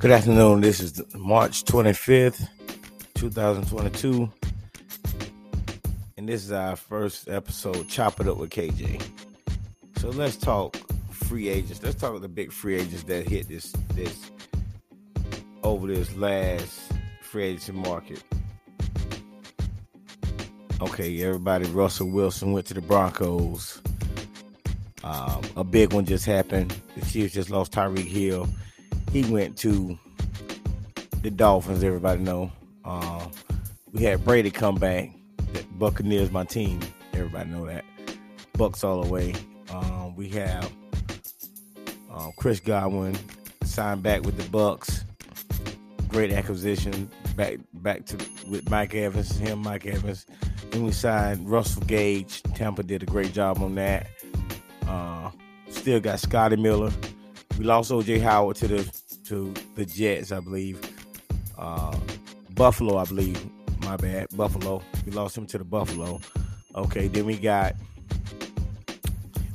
Good afternoon. This is March 25th, 2022. And this is our first episode, Chop It Up with KJ. So let's talk free agents. Let's talk about the big free agents that hit this this over this last free agency market. Okay, everybody, Russell Wilson went to the Broncos. Um, a big one just happened. The Chiefs just lost Tyreek Hill he went to the Dolphins. Everybody know. Uh, we had Brady come back. Buccaneers, my team. Everybody know that. Bucs all the way. Um, we have um, Chris Godwin signed back with the Bucs. Great acquisition. Back back to with Mike Evans, him, Mike Evans. Then we signed Russell Gage. Tampa did a great job on that. Uh, still got Scotty Miller. We lost OJ Howard to the to the Jets, I believe. Uh, Buffalo, I believe. My bad, Buffalo. We lost him to the Buffalo. Okay, then we got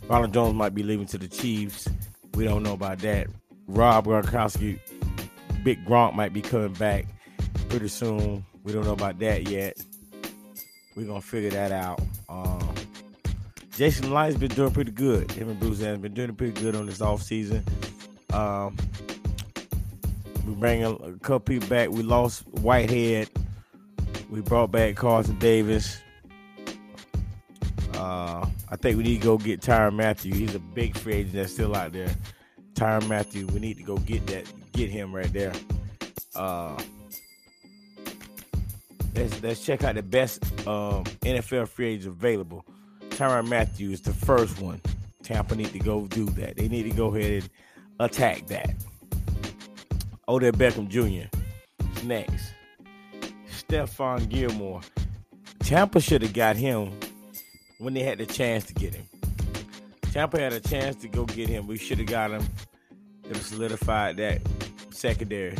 Ronald Jones might be leaving to the Chiefs. We don't know about that. Rob Gronkowski, Big Gronk might be coming back pretty soon. We don't know about that yet. We're gonna figure that out. Um, Jason Licht's been doing pretty good. Him and Bruce has been doing pretty good on this off season. Um, we bring a, a couple people back. We lost Whitehead. We brought back Carlton Davis. Uh, I think we need to go get Tyrann Mathieu. He's a big free agent that's still out there. Tyrann Mathieu, we need to go get that, get him right there. Uh, let's let's check out the best um, NFL free agents available. Tyrann Mathieu is the first one. Tampa need to go do that. They need to go ahead and attack that. Odell Beckham Jr. next. Stephon Gilmore. Tampa should have got him when they had the chance to get him. Tampa had a chance to go get him. We should have got him. It solidified that secondary.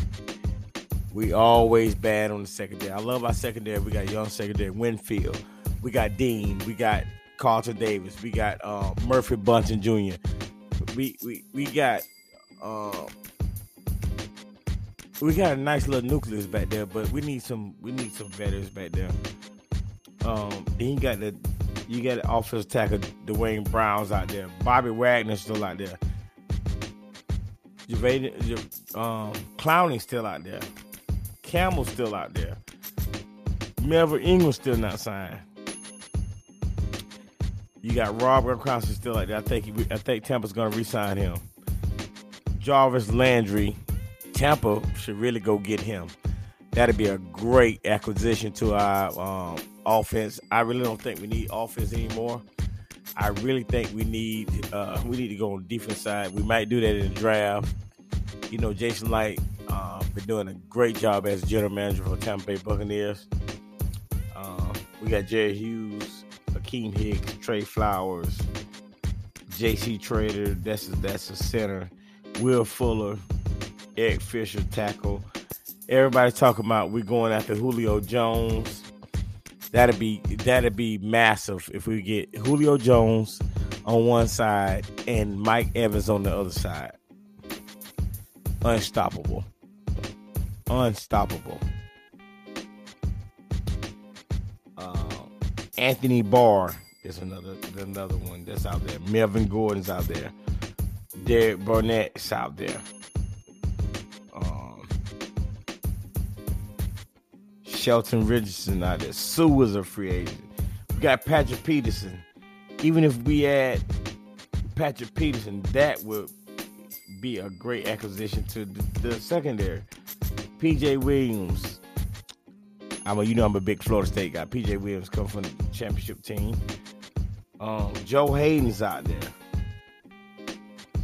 We always bad on the secondary. I love our secondary. We got young secondary. Winfield. We got Dean. We got Carlton Davis. We got uh, Murphy Bunting Jr. We we we got uh, we got a nice little nucleus back there, but we need some we need some veterans back there. Um, then you got the you got the offensive tackle Duane Brown's out there, Bobby Wagner's still out there, Javade, um, Clowney's still out there, Campbell's still out there, Melvin Ingram's still not signed. You got Rob Gronkowski still out there. I think he, I think Tampa's gonna re-sign him. Jarvis Landry Tampa should really go get him. That'd be a great acquisition to our um, offense. I really don't think we need offense anymore. I really think we need uh, we need to go on the defense side. We might do that in the draft. You know, Jason Licht uh, been doing a great job as general manager for Tampa Bay Buccaneers. Uh, we got Jerry Hughes, Akiem Hicks, Trey Flowers, J.C. Tretter. That's a, that's a center. Will Fuller, Eric Fisher tackle. Everybody talking about we going after Julio Jones. That'd be that'd be massive if we get Julio Jones on one side and Mike Evans on the other side. Unstoppable. Unstoppable. Uh, Anthony Barr is another another one that's out there. Melvin Gordon's out there. Derek Barnett's out there. Sheldon Richardson out there. Suh was a free agent. We got Patrick Peterson. Even if we add Patrick Peterson, that would be a great acquisition to the, the secondary. PJ Williams. I'm a, you know I'm a big Florida State guy. PJ Williams come from the championship team. Um, Joe Haden's out there.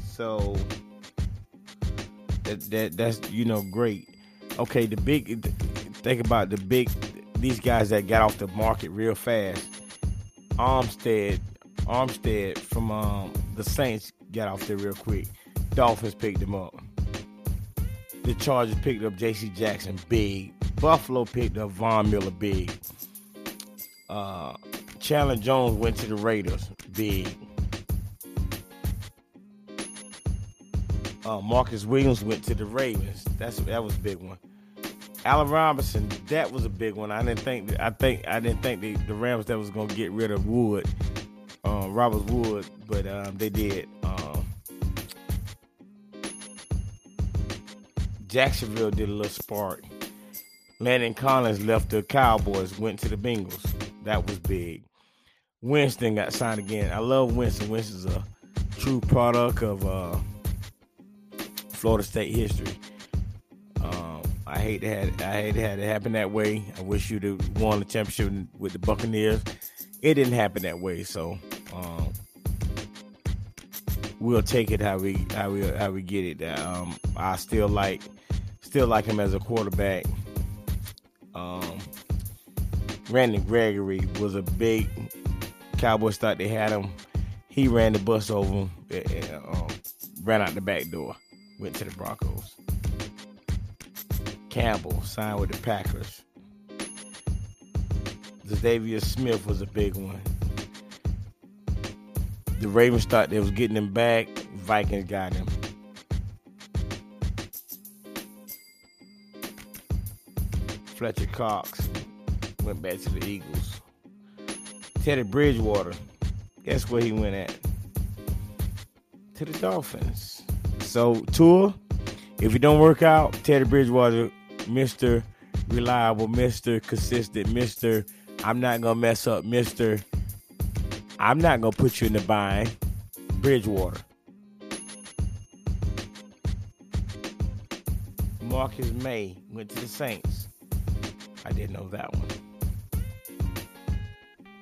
So that, that that's you know great. Okay, the big think about the big these guys that got off the market real fast. Armstead, Armstead from um, the Saints got off there real quick. Dolphins picked him up. The Chargers picked up J.C. Jackson, big. Buffalo picked up Von Miller, big. Uh, Chandler Jones went to the Raiders, big. Uh, Marcus Williams went to the Ravens. That's that was a big one. Allen Robinson, that was a big one. I didn't think I think I didn't think the, the Rams that was gonna get rid of Wood, um, Robert Wood, but um, they did. Um, Jacksonville did a little spark. Landon Collins left the Cowboys, went to the Bengals. That was big. Winston got signed again. I love Winston. Winston's a true product of uh, Florida State history. I hate to have I hate to have it happen that way. I wish you'd have won the championship with the Buccaneers. It didn't happen that way, so um, we'll take it how we how we how we get it. Um, I still like still like him as a quarterback. Um, Randy Gregory was a big Cowboys thought they had him. He ran the bus over him, and, um, ran out the back door, went to the Broncos. Campbell signed with the Packers. Xavier Smith was a big one. The Ravens thought they was getting him back. Vikings got him. Fletcher Cox went back to the Eagles. Teddy Bridgewater, guess where he went at? To the Dolphins. So Tua, if it don't work out, Teddy Bridgewater, Mr. Reliable, Mr. Consistent, Mr. I'm not gonna mess up, Mr. I'm not gonna put you in the bind. Bridgewater. Marcus Maye went to the Saints. I didn't know that one.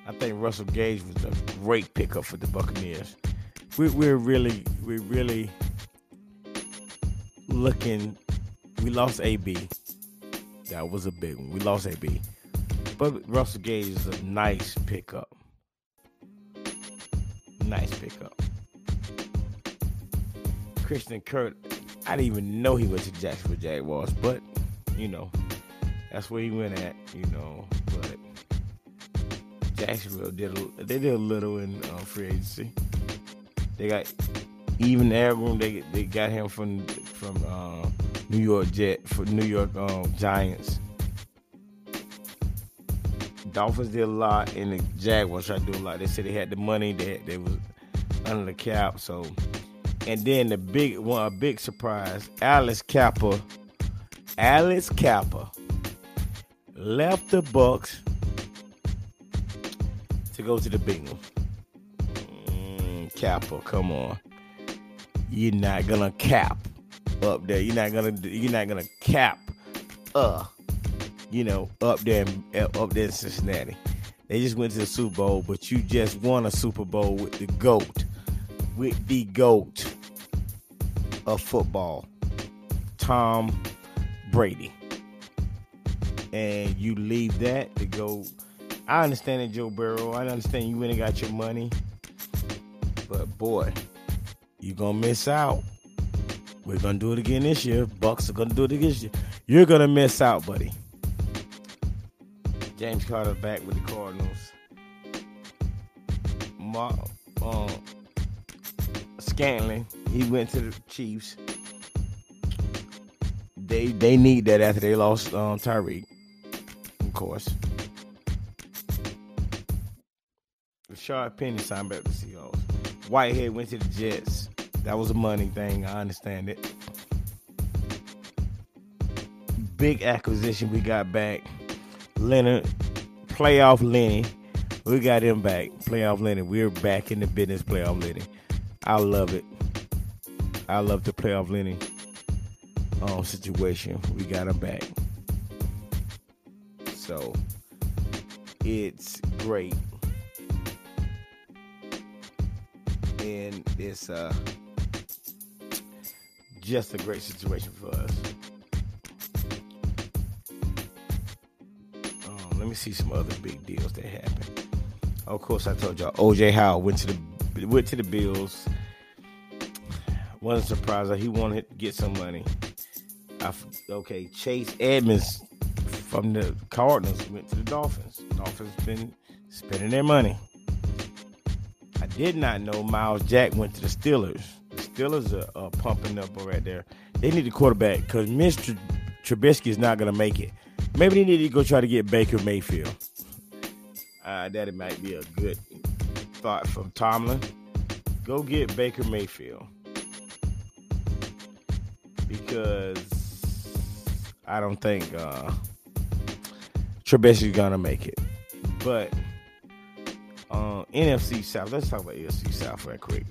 I think Russell Gage was a great pickup for the Buccaneers. We, we're really, we're really looking. We lost AB. That was a big one. We lost AB, but Russell Gage is a nice pickup. Nice pickup. Christian Kirk. I didn't even know he went to Jacksonville Jaguars, but you know, that's where he went at. You know, but Jacksonville did a, they did a little in uh, free agency. They got Evan Engram. They they got him from from uh, New York Jet for New York um, Giants. Dolphins did a lot, and the Jaguars tried to do a lot. They said they had the money. They they was under the cap. So, and then the big one, a big surprise. Alex Cappa, Alex Cappa left the Bucs to go to the Bengals. Mm, Cappa, come on. You're not gonna cap up there. You're not gonna. You're not gonna cap. Uh, you know, up there, up there in Cincinnati. They just went to the Super Bowl, but you just won a Super Bowl with the GOAT, with the GOAT of football, Tom Brady. And you leave that to go. I understand it, Joe Burrow. I understand you went and got your money. But boy, you're gonna miss out. We're gonna do it again this year. Bucs are gonna do it again this year. You're gonna miss out, buddy. James Carter back with the Cardinals. Mark, um, Scantling, he went to the Chiefs. They they need that after they lost um, Tyreek, of course. Rashard Penny signed back with the Seahawks. Whitehead went to the Jets. That was a money thing. I understand it. Big acquisition we got back. Leonard, playoff Lenny. We got him back. Playoff Lenny. We're back in the business, playoff Lenny. I love it. I love the playoff Lenny um, situation. We got him back. So it's great. And it's uh just a great situation for us. Um, let me see some other big deals that happened. Of course, I told y'all OJ Howe went to the went to the Bills. Wasn't surprised that he wanted to get some money. I, okay, Chase Edmonds from the Cardinals went to the Dolphins. Dolphins been spending their money. I did not know Myles Jack went to the Steelers. Steelers are, are pumping up right there. They need a quarterback because Mr. Trubisky is not going to make it. Maybe they need to go try to get Baker Mayfield. Uh, that it might be a good thought from Tomlin. Go get Baker Mayfield because I don't think uh, Trubisky's gonna make it. But uh, NFC South. Let's talk about NFC South right quick.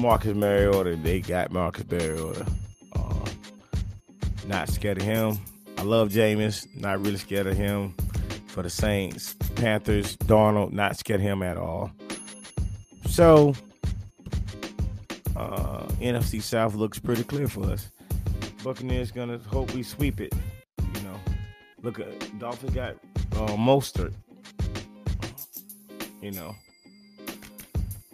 Marcus Mariota. They got Marcus Mariota. Uh, not scared of him. I love Jameis. Not really scared of him. For the Saints, Panthers, Darnold. Not scared of him at all. So uh, NFC South looks pretty clear for us. Buccaneers gonna hope we sweep it. You know, look at Dolphins got uh, Mostert. You know,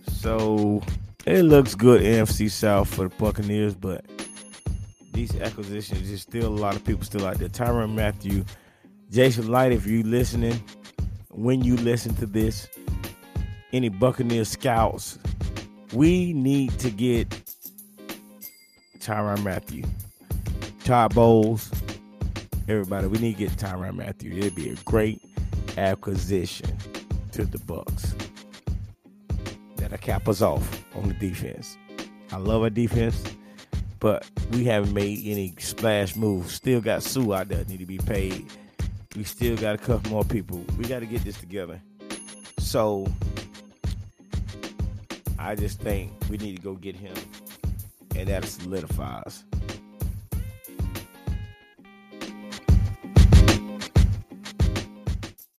so it looks good NFC South for the Buccaneers, but these acquisitions, there's still a lot of people still out there. Tyrann Mathieu, Jason Licht, if you listening, when you listen to this, any Buccaneer scouts, we need to get Tyrann Mathieu, Todd Bowles, everybody. We need to get Tyrann Mathieu. It'd be a great acquisition to the Bucs. That'll cap us off on the defense. I love our defense, but we haven't made any splash moves. Still got Suh out there need to be paid. We still got a couple more people. We got to get this together. So I just think we need to go get him, and that solidifies